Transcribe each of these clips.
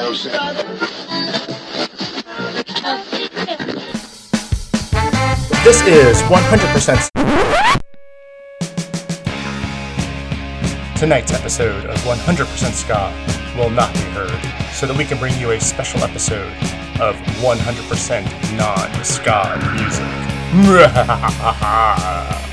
This is 100%. Tonight's episode of 100% Ska will not be heard, so that we can bring you a special episode of 100% non Ska music.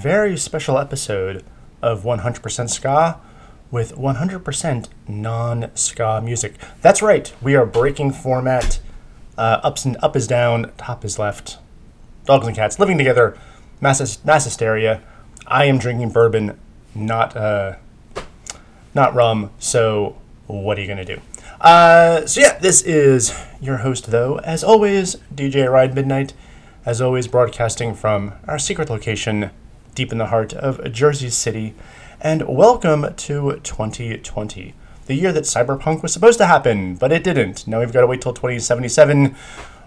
very special episode of 100% Ska with 100% non Ska music. That's right, we are breaking format. Uh, ups and up is down, top is left. Dogs and cats living together, mass, mass hysteria. I am drinking bourbon, not uh, not rum. So what are you gonna do? Uh, so yeah, this is your host though, as always, DJ Ride Midnight, as always broadcasting from our secret location deep in the heart of Jersey City, and welcome to 2020, the year that Cyberpunk was supposed to happen, but it didn't. Now we've got to wait till 2077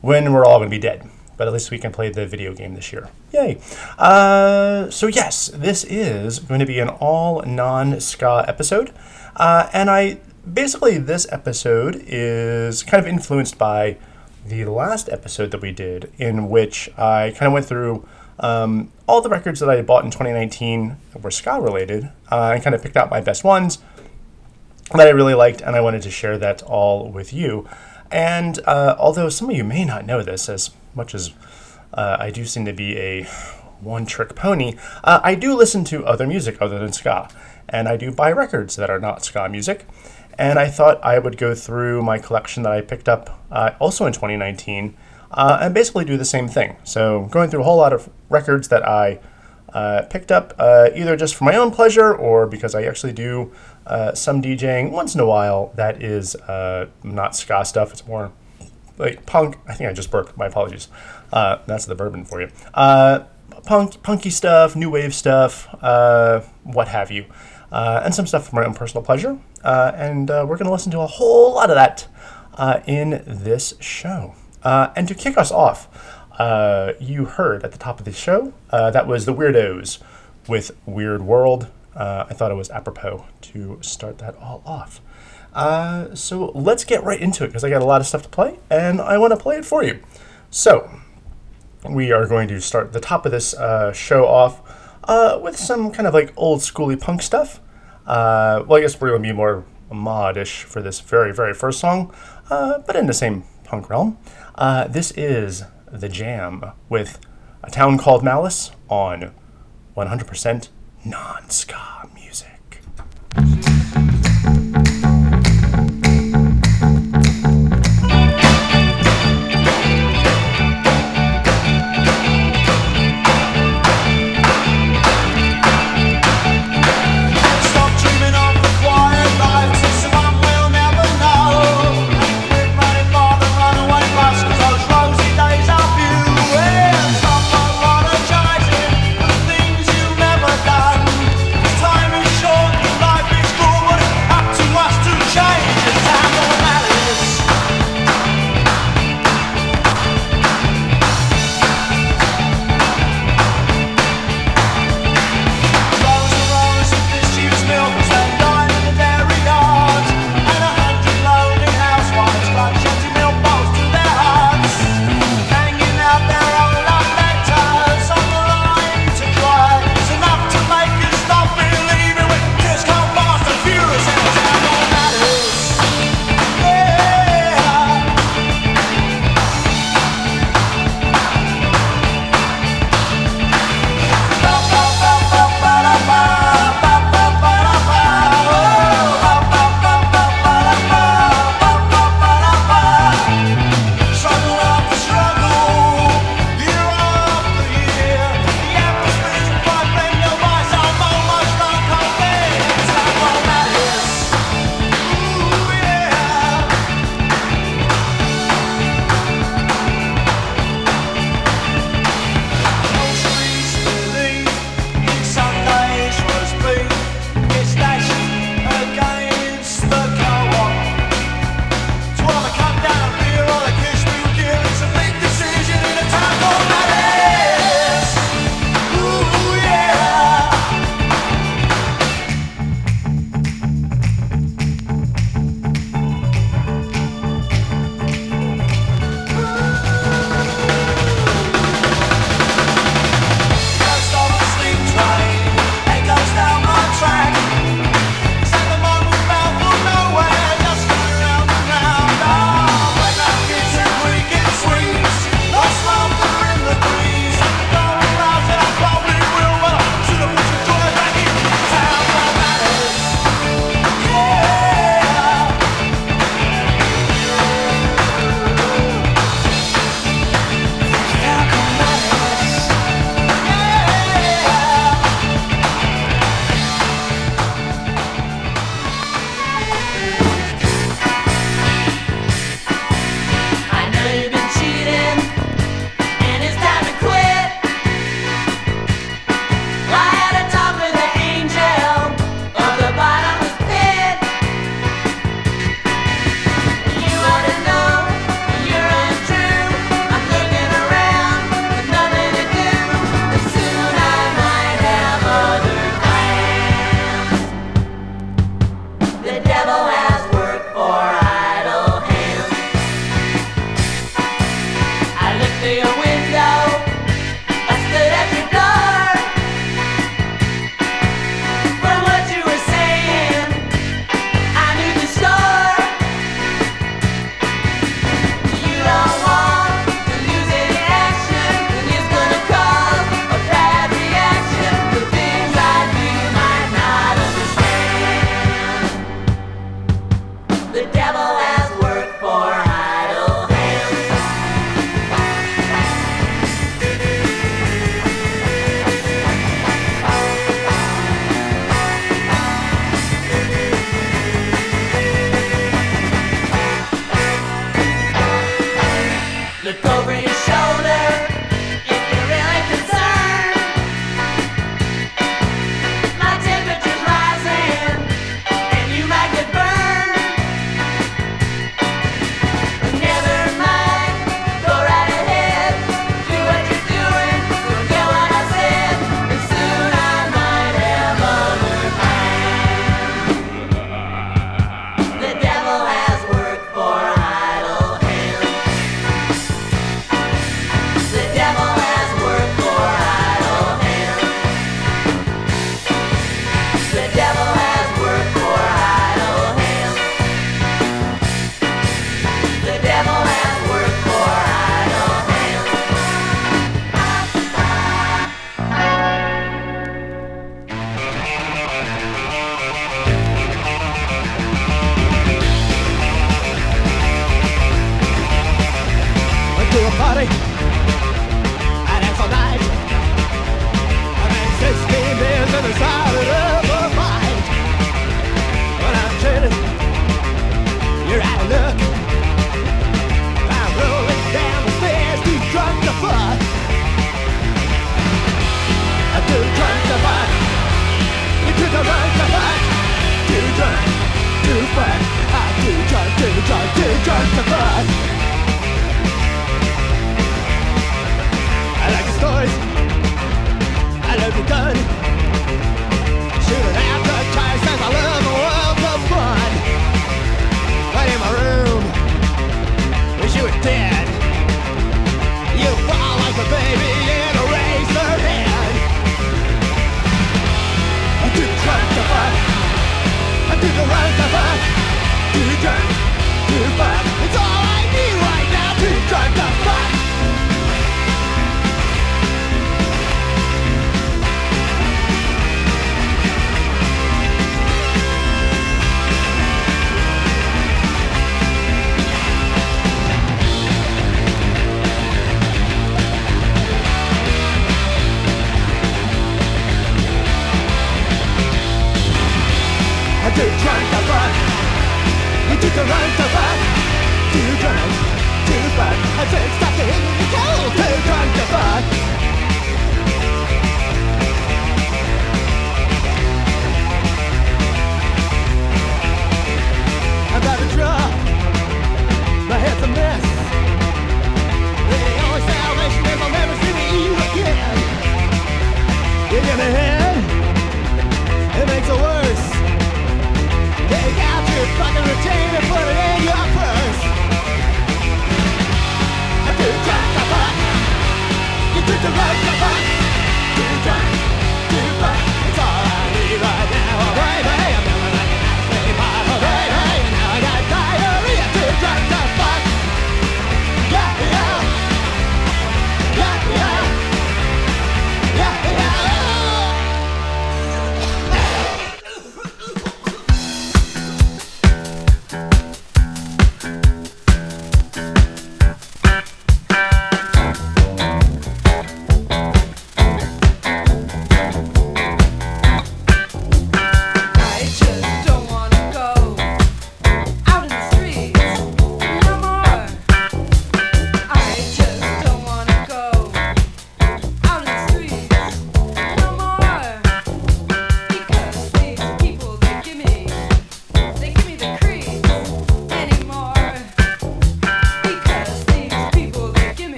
when we're all gonna be dead. But at least we can play the video game this year. Yay. Uh, so, yes, this is going to be an all non ska episode. Uh, and I basically, this episode is kind of influenced by the last episode that we did, in which I kind of went through um, all the records that I bought in 2019 were ska related uh, and kind of picked out my best ones that I really liked, and I wanted to share that all with you. And uh, although some of you may not know this, as much as uh, I do seem to be a one trick pony, uh, I do listen to other music other than ska. And I do buy records that are not ska music. And I thought I would go through my collection that I picked up uh, also in 2019 uh, and basically do the same thing. So, going through a whole lot of records that I uh, picked up uh, either just for my own pleasure or because I actually do uh, some DJing once in a while that is uh, not ska stuff. It's more like punk. I think I just burped. My apologies. Uh, that's the bourbon for you. Punk, punky stuff, new wave stuff, what have you, and some stuff for my own personal pleasure. And we're going to listen to a whole lot of that in this show. Uh, and to kick us off, uh, you heard at the top of the show uh, that was the Weirdos with Weird World. Uh, I thought it was apropos to start that all off. Uh, so let's get right into it because I got a lot of stuff to play and I want to play it for you. So, we are going to start the top of this uh, show off with some kind of like old schooly punk stuff. Well, I guess we're going to be more modish for this very, very first song, but in the same punk realm. Uh, this is The Jam with A Town Called Malice on 100% non ska music.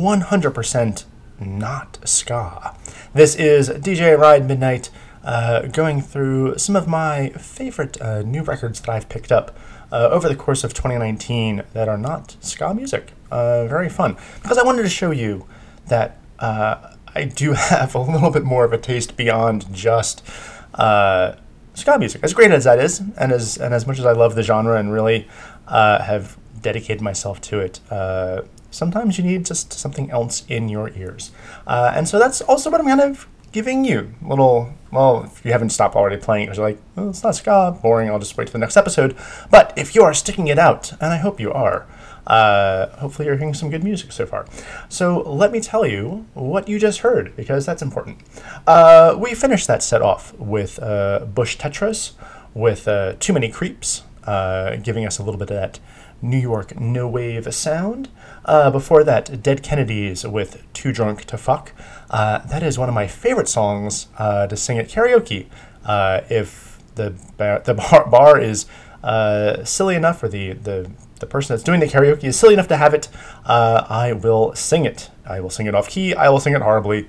100% Not Ska. This is DJ Ride Midnight uh, going through some of my favorite uh, new records that I've picked up uh, over the course of 2019 that are not ska music. Uh, very fun. Because I wanted to show you that uh, I do have a little bit more of a taste beyond just uh, ska music. As great as that is, and as and as much as I love the genre and really have dedicated myself to it, sometimes you need just something else in your ears. Uh, and so that's also what I'm kind of giving you. Little, well, if you haven't stopped already playing it, you're like, it's not ska, boring, I'll just wait for the next episode. But if you are sticking it out, and I hope you are, uh, hopefully you're hearing some good music so far. So let me tell you what you just heard, because that's important. Uh, we finished that set off with uh, Bush Tetras, with uh, Too Many Creeps, uh, giving us a little bit of that New York no wave sound. Uh, before that, Dead Kennedys with Too Drunk to Fuck. Uh, that is one of my favorite songs uh, to sing at karaoke. Uh, if the bar, the bar, bar is uh, silly enough, or the, the, the person that's doing the karaoke is silly enough to have it, uh, I will sing it. I will sing it off key. I will sing it horribly.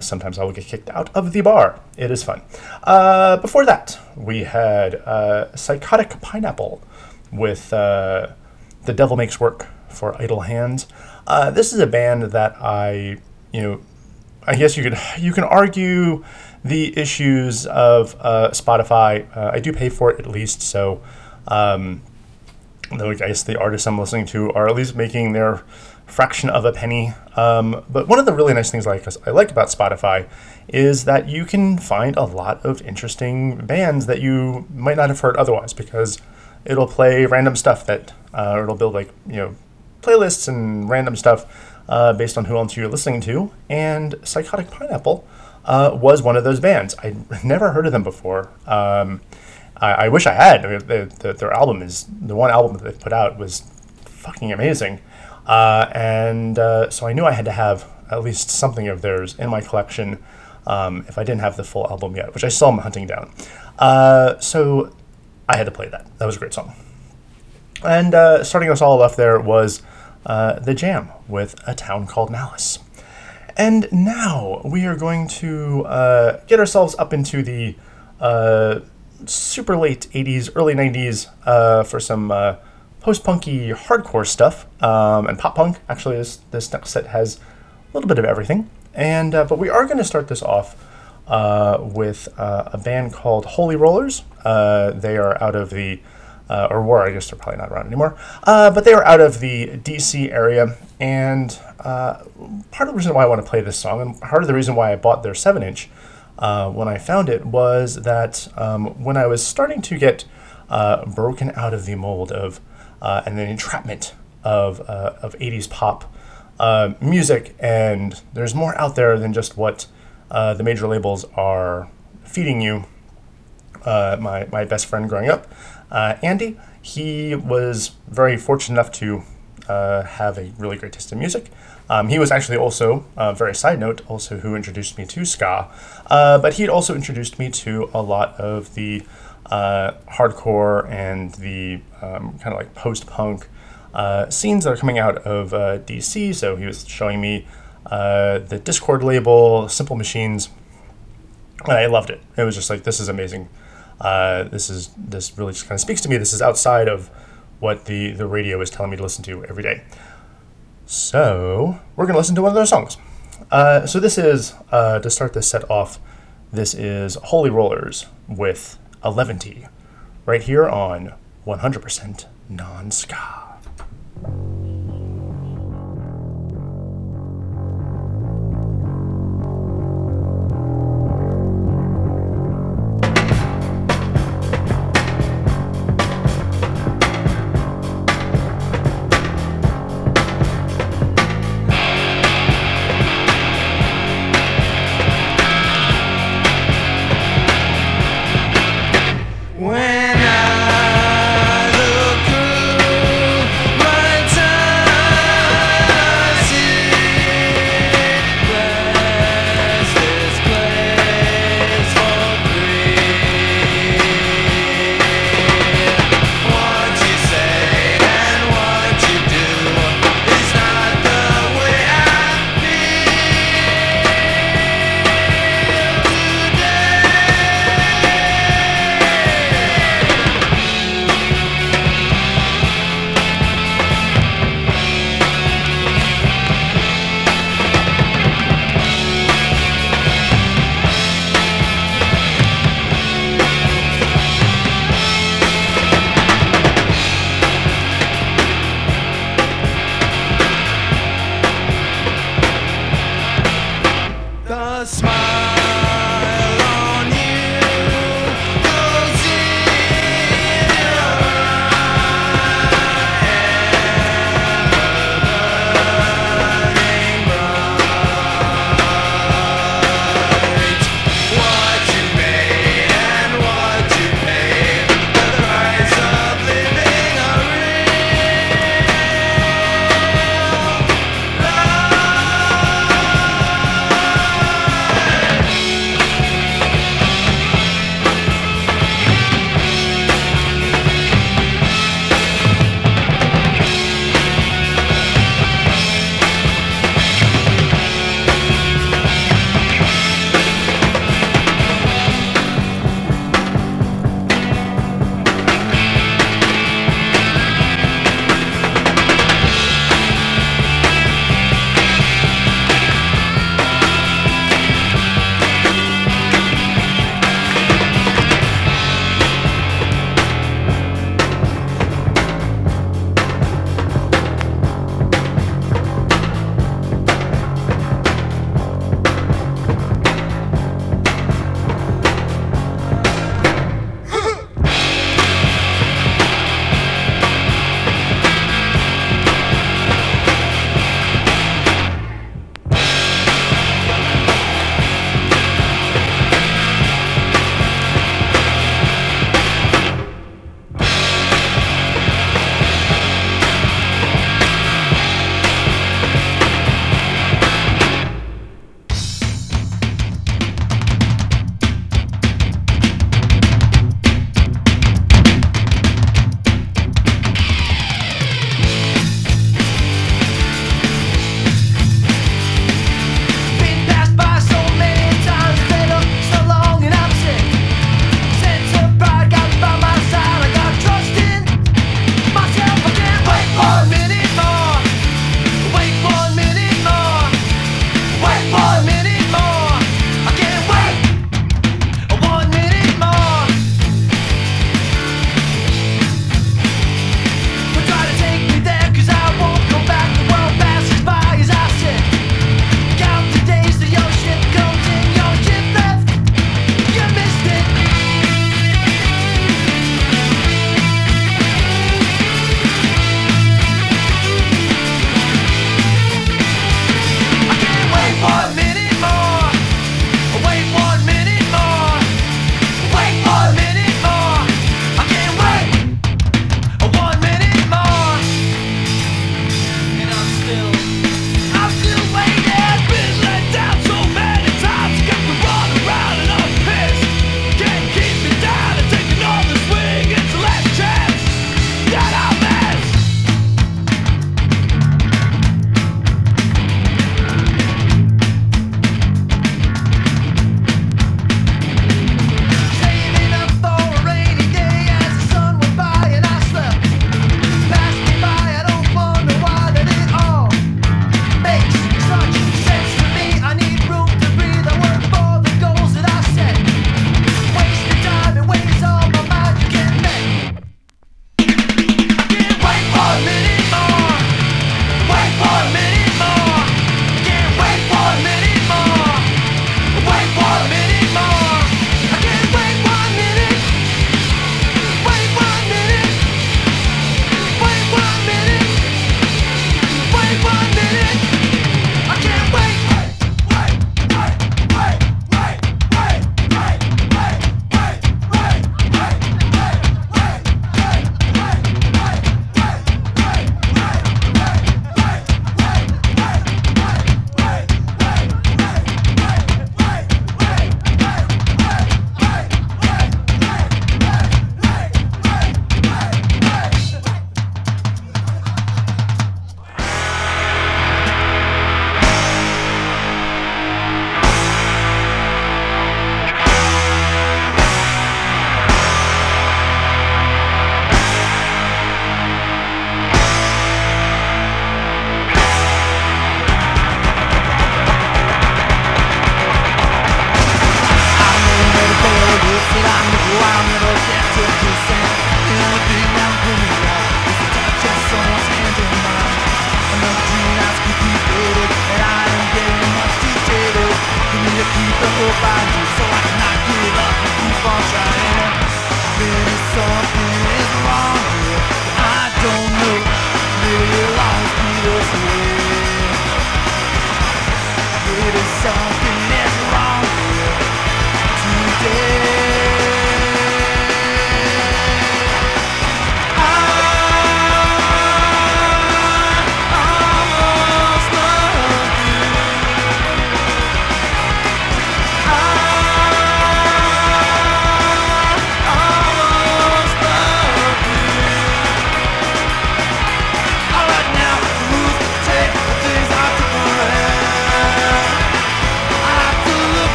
Sometimes I will get kicked out of the bar. It is fun. Before that, we had Psychotic Pineapple with uh, The Devil Makes Work for Idle Hands. Uh, this is a band that I, you know, I guess you could you can argue the issues of uh, Spotify. Uh, I do pay for it at least, so um, I guess the artists I'm listening to are at least making their fraction of a penny. Um, but one of the really nice things like I like about Spotify is that you can find a lot of interesting bands that you might not have heard otherwise because it'll play random stuff that uh, or it'll build like you know playlists and random stuff uh, based on who else you're listening to. And Psychotic Pineapple uh, was one of those bands. I never heard of them before. Um, I, I wish I had. I mean, the, the, their album is the one album that they put out was fucking amazing, uh, and uh, so I knew I had to have at least something of theirs in my collection. Um, if I didn't have the full album yet, which I saw am hunting down. Uh, so I had to play that. That was a great song. And uh, starting us all off there was uh, The Jam with A Town Called Malice. And now we are going to uh, get ourselves up into the uh, super late 80s, early 90s uh, for some uh, post punky hardcore stuff um, and pop punk. Actually, this, this next set has a little bit of everything. And but we are going to start this off uh, with uh, a band called Holy Rollers. Uh, they are out of the uh, or were I guess they're probably not around anymore. Uh, but they are out of the DC area, and uh, part of the reason why I want to play this song, and part of the reason why I bought their seven inch when I found it, was that um, when I was starting to get broken out of the mold of and the entrapment of of '80s pop music, and there's more out there than just what the major labels are feeding you. my, my best friend growing up uh, Andy, he was very fortunate enough to uh, have a really great taste in music. Um, he was actually also, uh, very side note, also who introduced me to ska. Uh, but he had also introduced me to a lot of the uh, hardcore and the um, kind of like post punk uh, scenes that are coming out of uh, DC. So he was showing me uh, the Dischord label, Simple Machines, I loved it. It was just like, this is amazing. Uh, this is this really just kind of speaks to me. This is outside of what the the radio is telling me to listen to every day. So we're gonna listen to one of those songs. Uh, so this is uh, to start this set off. This is Holy Rollers with Eleventy, right here on 100% non-ska.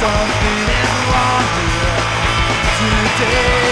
Something is wrong here today.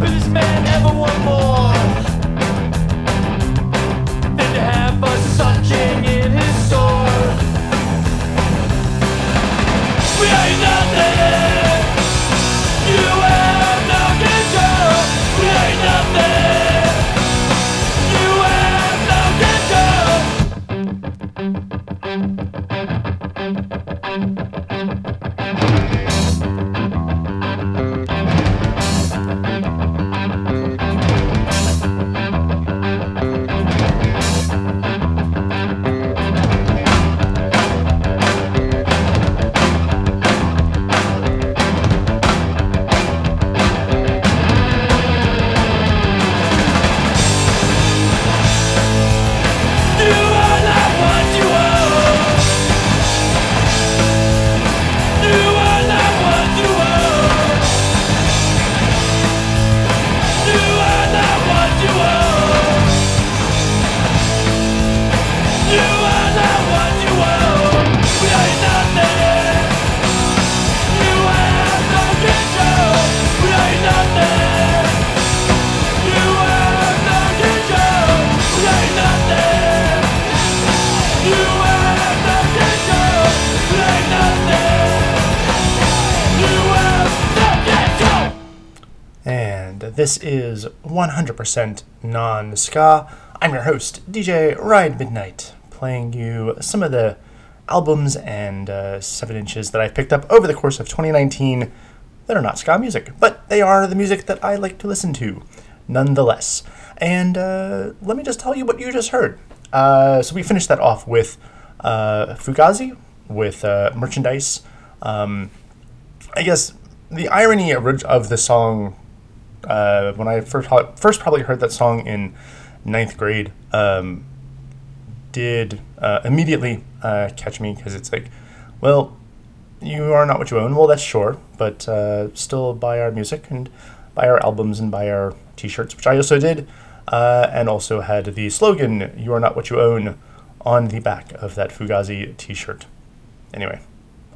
Businessman ever want more 100% non ska. I'm your host, DJ Ride Midnight, playing you some of the albums and uh, 7 inches that I've picked up over the course of 2019 that are not ska music, but they are the music that I like to listen to, nonetheless. And uh, let me just tell you what you just heard. Uh, so we finished that off with uh, Fugazi, with uh, Merchandise. Um, I guess the irony of the song uh, when I first first probably heard that song in ninth grade, um, did uh, immediately uh, catch me because it's like, well, you are not what you own. Well, that's sure, but uh, still buy our music and buy our albums and buy our T-shirts, which I also did, uh, and also had the slogan "You are not what you own" on the back of that Fugazi T-shirt. Anyway,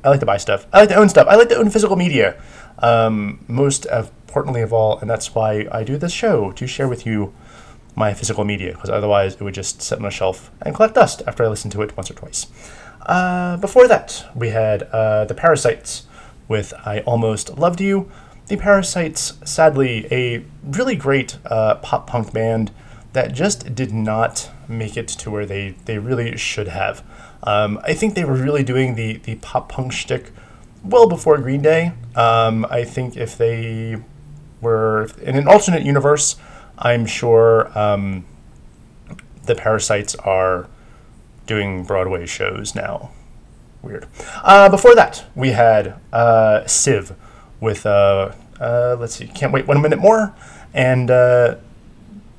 I like to buy stuff. I like to own stuff. I like to own physical media. Um, most importantly of all, and that's why I do this show to share with you my physical media, because otherwise it would just sit on a shelf and collect dust after I listen to it once or twice. Uh, before that, we had uh, the Parasites with I Almost Loved You. The Parasites, sadly, a really great uh, pop punk band that just did not make it to where they, they really should have. Um, I think they were really doing the, the pop punk shtick well before Green Day. Um, I think if they were in an alternate universe, I'm sure um, the Parasites are doing Broadway shows now. Weird. Uh, before that, we had uh, Civ with, uh, uh, let's see, Can't Wait One Minute More, and uh,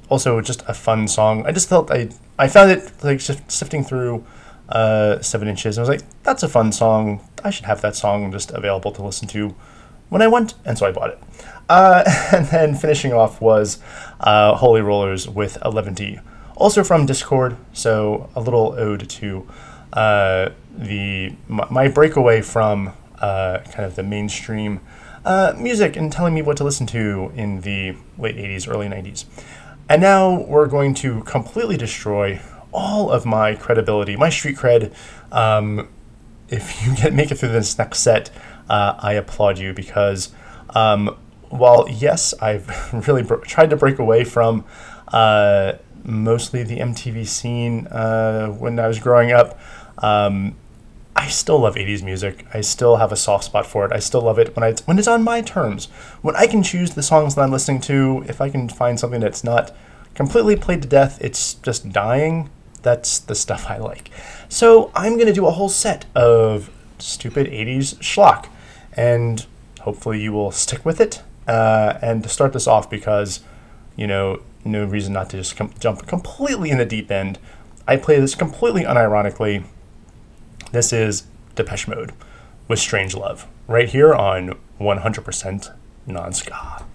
also just a fun song. I just felt I, I found it like sif- sifting through uh, Seven Inches. I was like, that's a fun song. I should have that song just available to listen to when I went, and so I bought it. Uh, and then finishing off was uh, Holy Rollers with 11D, also from Dischord. So a little ode to uh, the my, my breakaway from uh, kind of the mainstream uh, music and telling me what to listen to in the late 80s, early 90s. And now we're going to completely destroy all of my credibility, my street cred. Um, if you get make it through this next set, uh, I applaud you because um, while yes, I've really br- tried to break away from uh, mostly the MTV scene uh, when I was growing up. Um, I still love 80s music. I still have a soft spot for it. I still love it when I when it's on my terms. When I can choose the songs that I'm listening to, if I can find something that's not completely played to death, it's just dying. That's the stuff I like. So I'm going to do a whole set of stupid 80s schlock. And hopefully you will stick with it. Uh, and to start this off, because, you know, no reason not to just com- jump completely in the deep end, I play this completely unironically. This is Depeche Mode with Strange Love, right here on 100% Non Ska.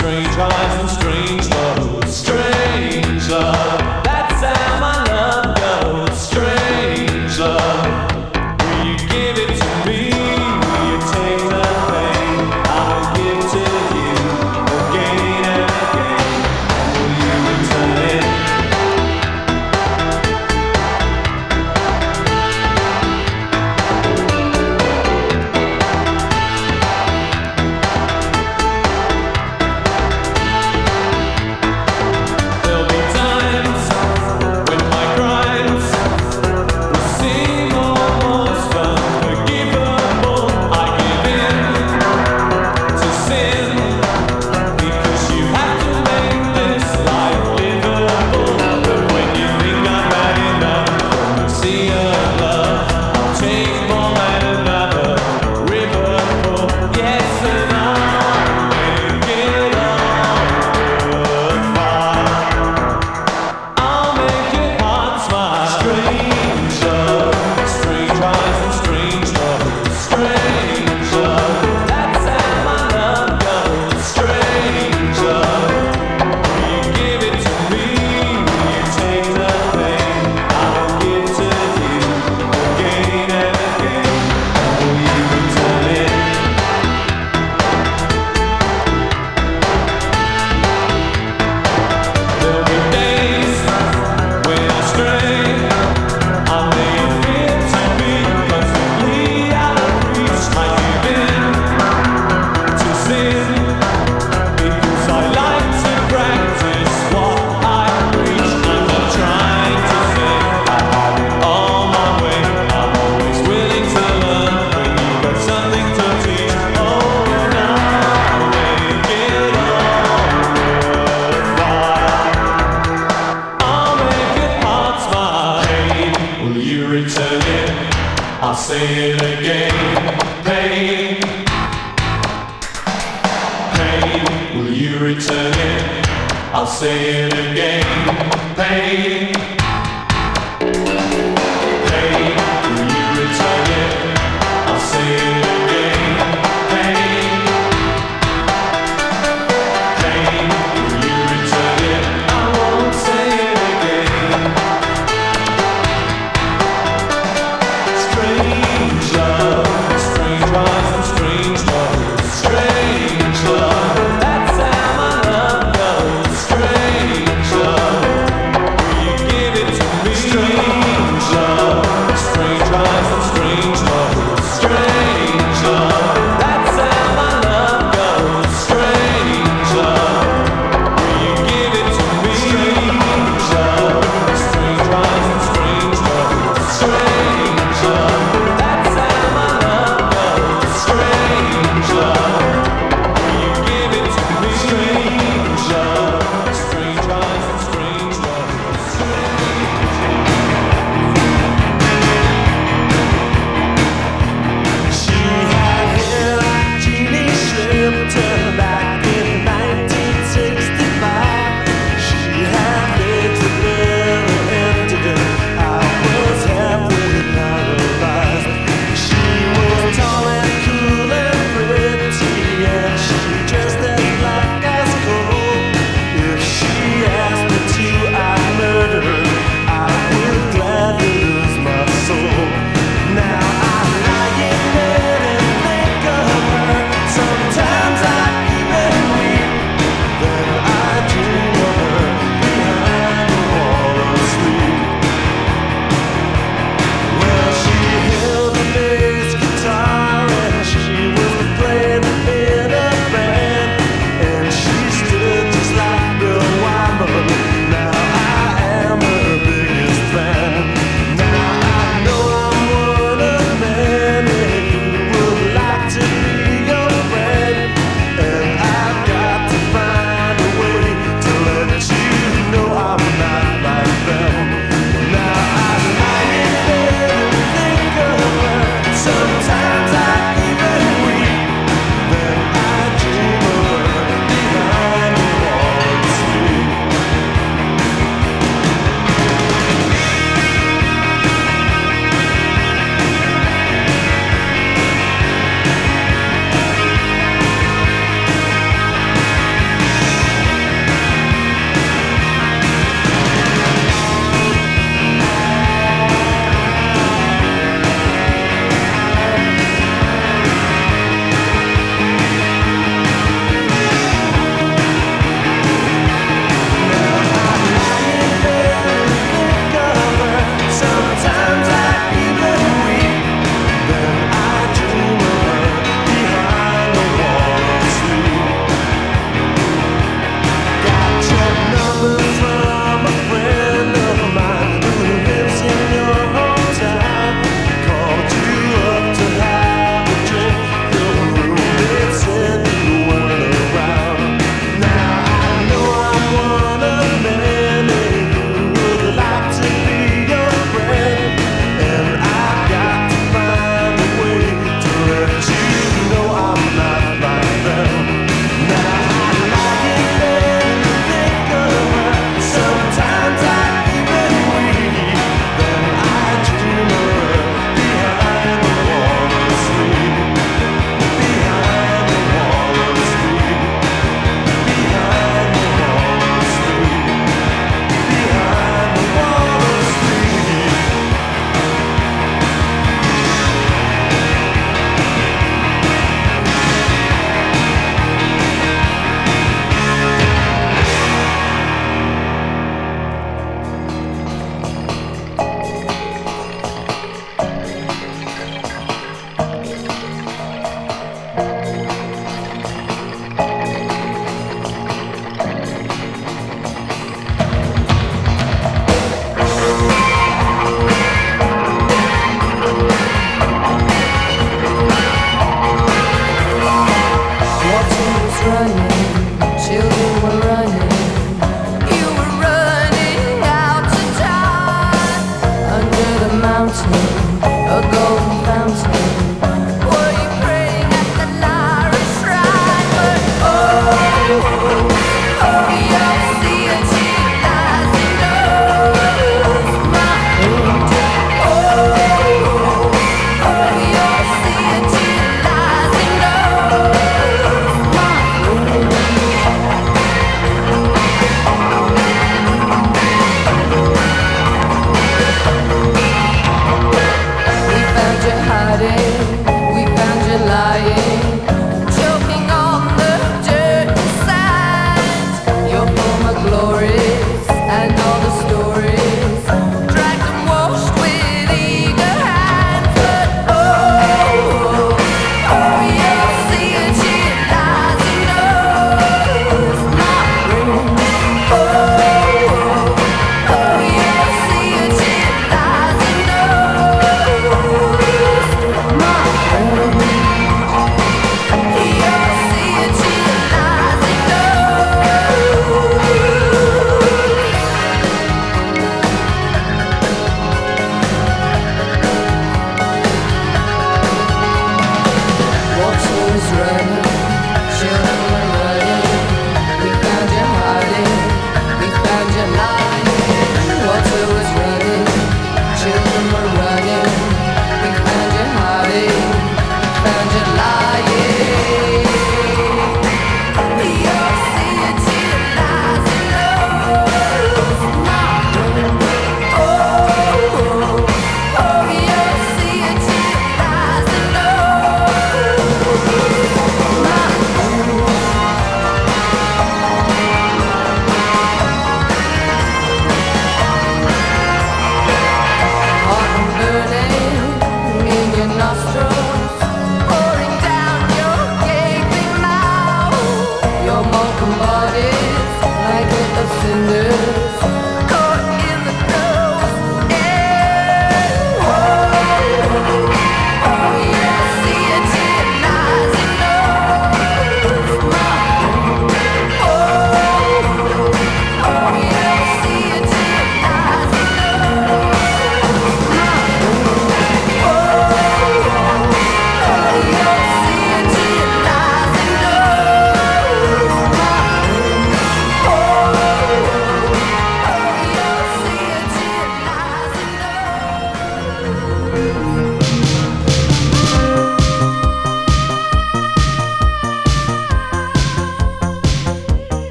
Strange eyes and strange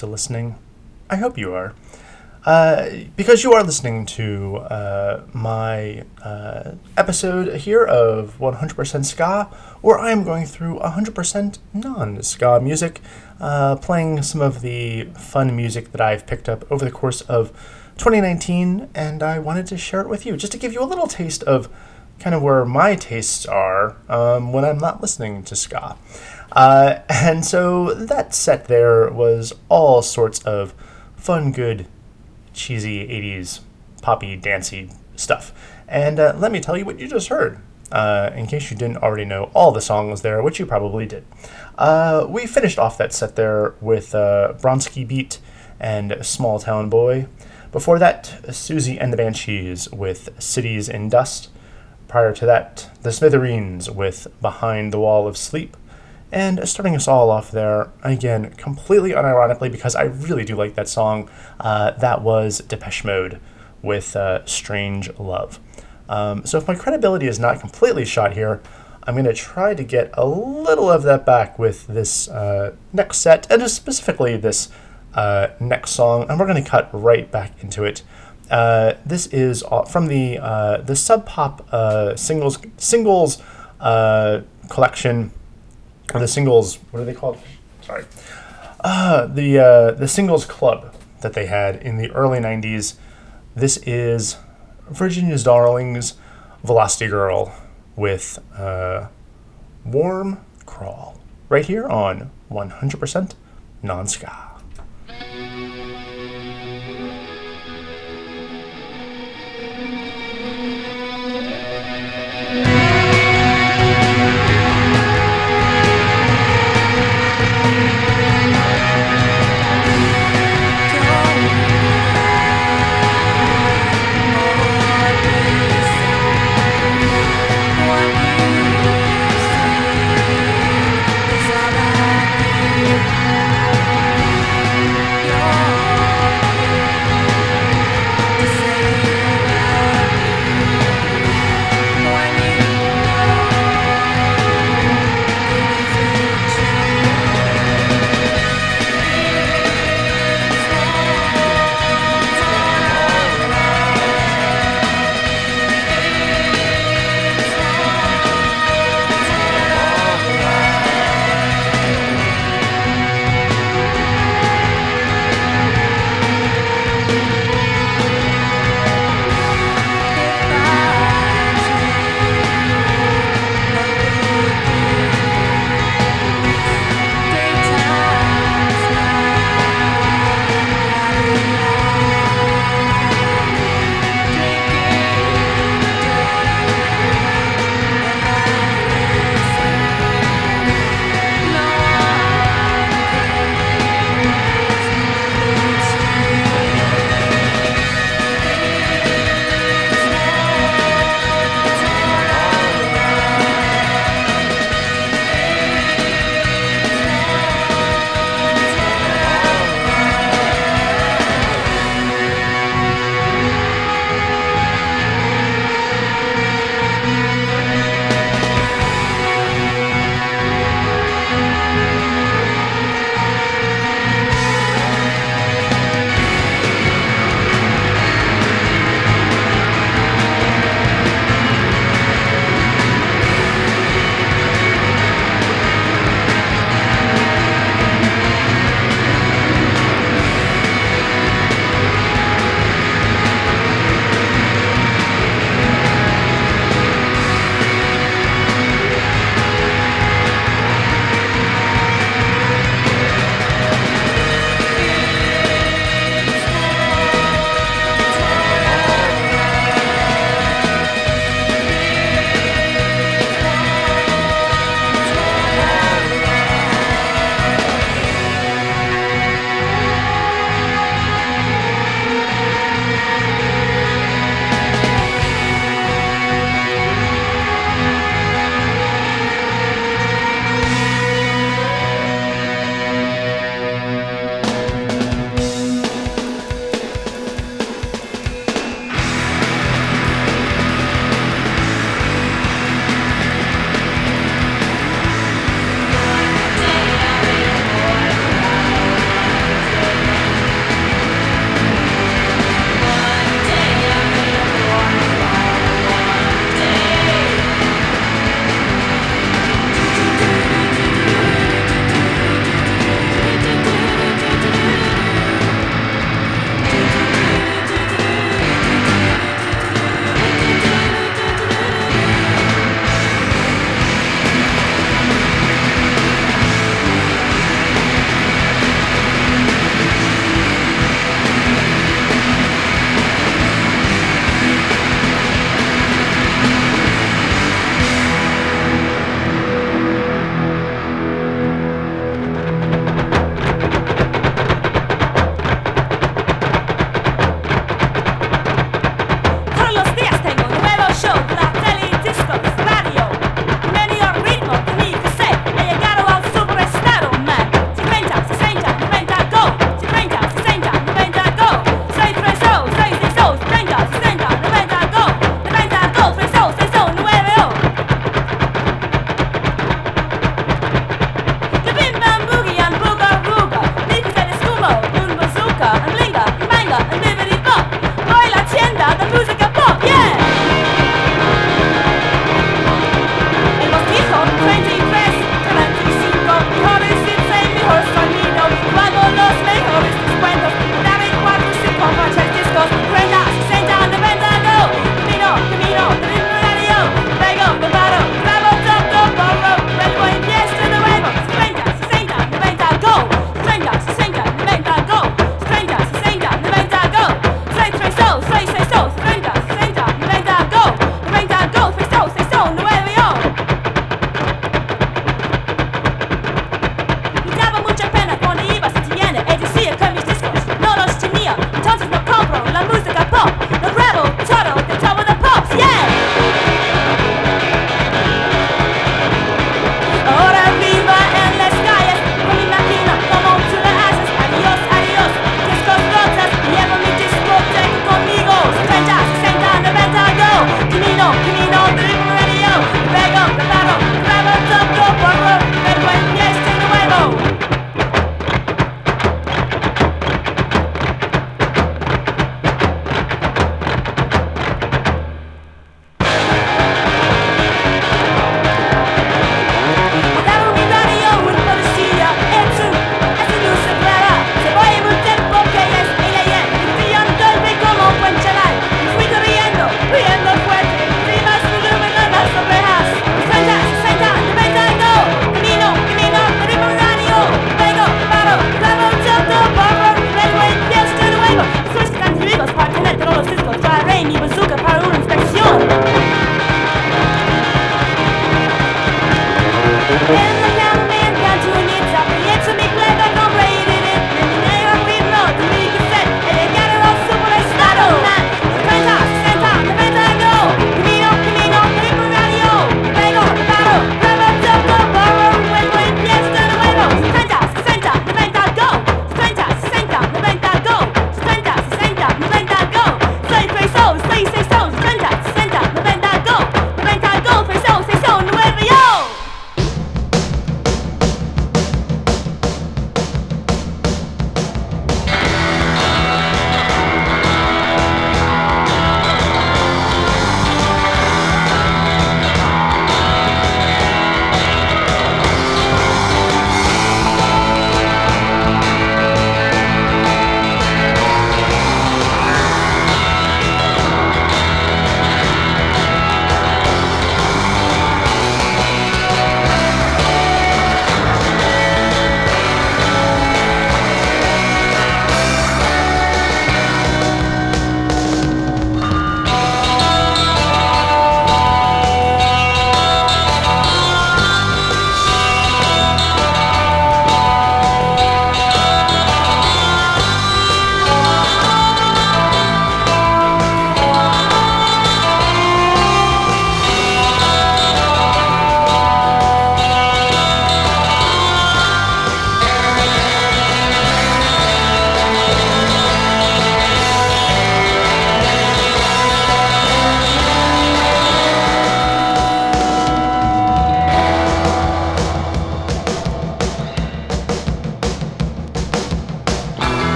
Still listening? I hope you are. Uh, because you are listening to uh, my uh, episode here of 100% Ska, where I am going through 100% non Ska music, uh, playing some of the fun music that I've picked up over the course of 2019, and I wanted to share it with you just to give you a little taste of kind of where my tastes are um, when I'm not listening to ska. Uh, and so that set there was all sorts of fun, good, cheesy 80s poppy, dancey stuff. And uh, let me tell you what you just heard. Uh, in case you didn't already know all the songs there, which you probably did. Uh, we finished off that set there with uh, Bronski Beat and Small Town Boy. Before that, Siouxsie and the Banshees with Cities in Dust. Prior to that, The Smithereens with Behind the Wall of Sleep. And starting us all off there, again, completely unironically, because I really do like that song, uh, that was Depeche Mode with uh, Strange Love. Um, so if my credibility is not completely shot here, I'm going to try to get a little of that back with this uh, next set, and specifically this uh, next song, and we're going to cut right back into it. Uh, this is from the uh, the Sub Pop singles singles collection, or the singles. What are they called? Sorry, uh, the uh, the singles club that they had in the early '90s. This is Virginia's Darlings, Velocity Girl with Warm Crawl right here on 100% non-ska. we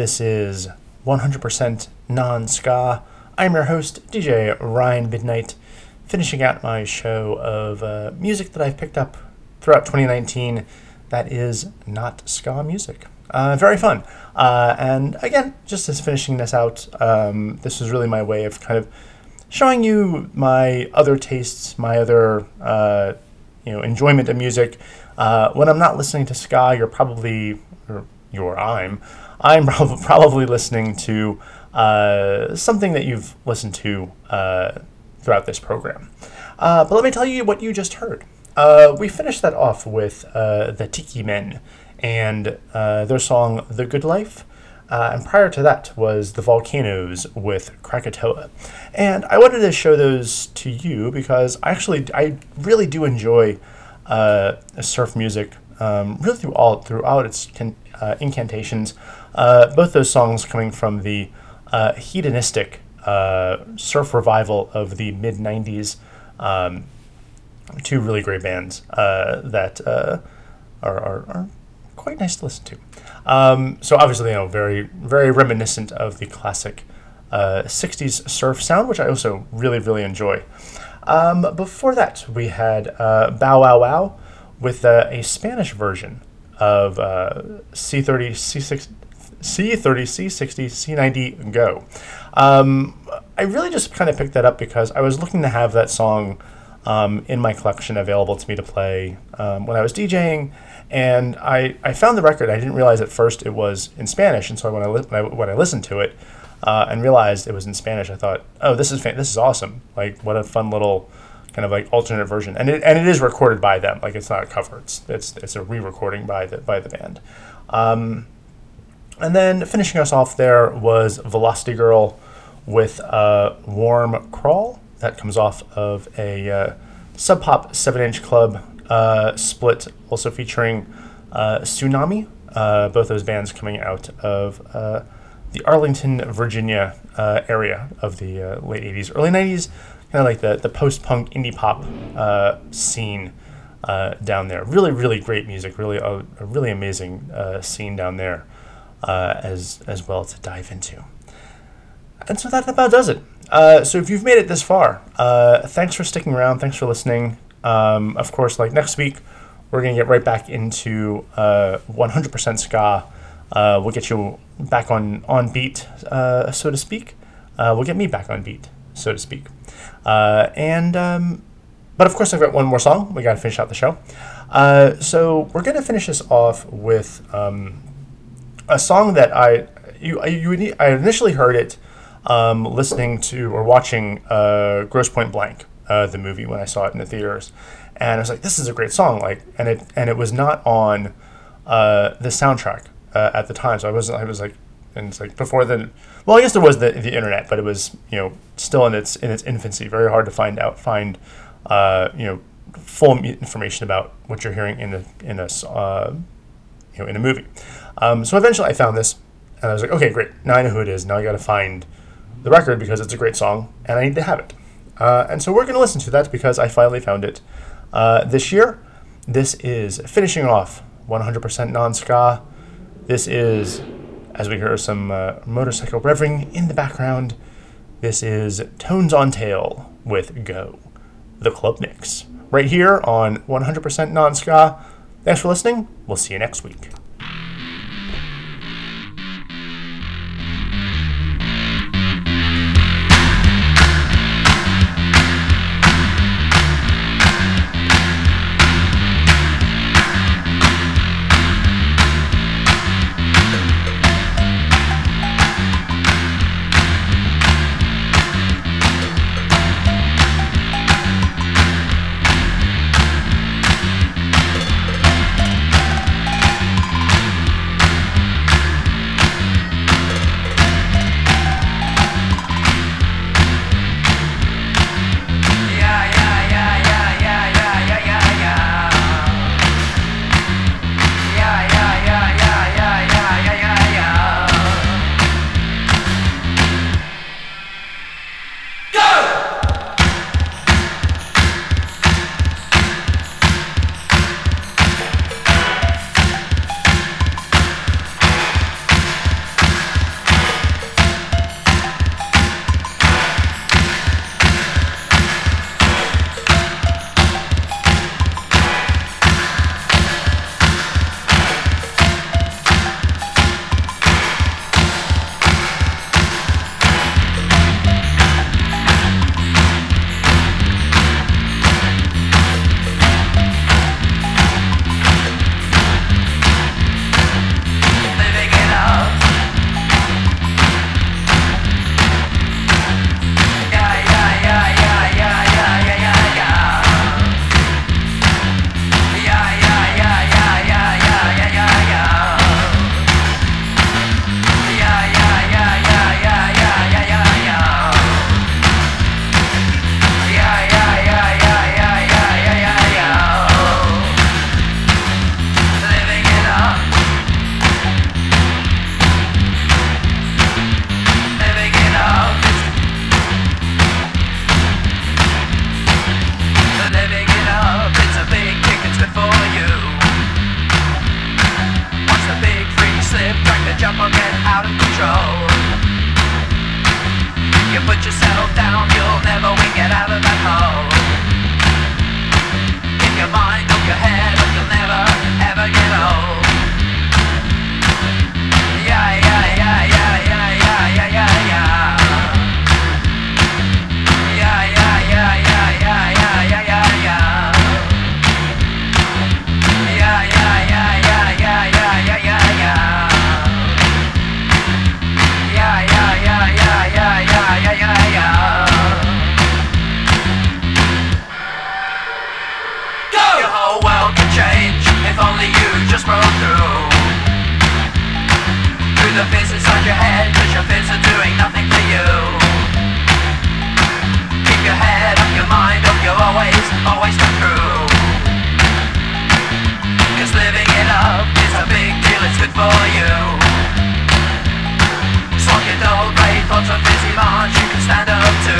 This is 100% non ska. I'm your host, DJ Ryan Midnight, finishing out my show of uh, music that I've picked up throughout 2019 that is not ska music. Uh, very fun. Uh, and again, just as finishing this out, um, this is really my way of kind of showing you my other tastes, my other uh, you know enjoyment of music. Uh, when I'm not listening to ska, you're probably or you're I'm I'm probably listening to uh, something that you've listened to uh, throughout this program. Uh, but let me tell you what you just heard. Uh, we finished that off with uh, the Tiki Men and uh, their song "The Good Life." And prior to that was the Volcanoes with Krakatoa. And I wanted to show those to you because I actually I really do enjoy surf music, um, really through all throughout its can, incantations. Uh, both those songs coming from the uh, hedonistic uh, surf revival of the mid '90s. Um, two really great bands that are, are, are quite nice to listen to. Um, so obviously, you know, very very reminiscent of the classic uh, '60s surf sound, which I also really really enjoy. Um, before that, we had uh, Bow Wow Wow with uh, a Spanish version of uh, C30 C6. C30, C60, C90 Go. Um, I really just kind of picked that up because I was looking to have that song um, in my collection available to me to play um, when I was DJing, and I, I found the record. I didn't realize at first it was in Spanish, and so when I, li- when I, when I listened to it uh, and realized it was in Spanish, I thought, oh, this is this is awesome! Like, what a fun little kind of like alternate version, and it and it is recorded by them. Like, it's not a cover; it's it's it's a re-recording by the by the band. Um, and then finishing us off there was Velocity Girl with uh, Warm Crawl. That comes off of a uh, Sub Pop 7 inch club uh, split, also featuring uh, Tsunami. Uh, both those bands coming out of uh, the Arlington, Virginia area of the late 80s, early 90s, kind of like the, the post punk indie pop scene down there. Really, really great music, really a, a really amazing scene down there uh, as, as well to dive into. And so that about does it. Uh, so if you've made it this far, uh, thanks for sticking around. Thanks for listening. Um, of course, like next week, we're to get right back into uh, 100% ska. Uh, we'll get you back on, on beat, uh, so to speak. Uh, we'll get me back on beat, so to speak. Uh, and, um, but of course, I've got one more song. We got to finish out the show. Uh, so we're going to finish this off with um, a song that I you, you I initially heard it um, listening to or watching uh, Grosse Pointe Blank, uh, the movie when I saw it in the theaters, and I was like, "This is a great song!" Like, and it and it was not on uh, the soundtrack uh, at the time, so I was I was like, and it's like before then. well, I guess there was the, the internet, but it was you know still in its in its infancy, very hard to find out find uh, you know full information about what you're hearing in a in a uh, you know in a movie. Um, so eventually, I found this, and I was like, okay, great. Now I know who it is. Now I got to find the record because it's a great song, and I need to have it. Uh, and so we're going to listen to that because I finally found it uh, this year. This is finishing off 100% non ska. This is, as we hear some uh, motorcycle revving in the background, this is Tones on Tail with Go, the club mix. Right here on 100% non ska. Thanks for listening. We'll see you next week. Or get out of control. You put yourself down, you'll never win, get out of that hole. Keep your mind off your head, the fears inside your head, cause your fears are doing nothing for you. Keep your head up, your mind up, you always, always come through. Cause living it up is a big deal, it's good for you. Swap your dull grey thoughts of busy march you can stand up to.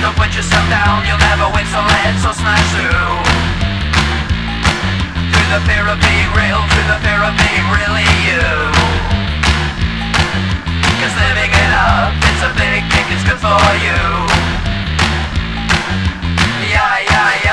Don't put yourself down, you'll never win, so let's all smash through the therapy real, to the therapy really you. Cause living it up, it's a big kick, it's good for you. Yeah, yeah, yeah.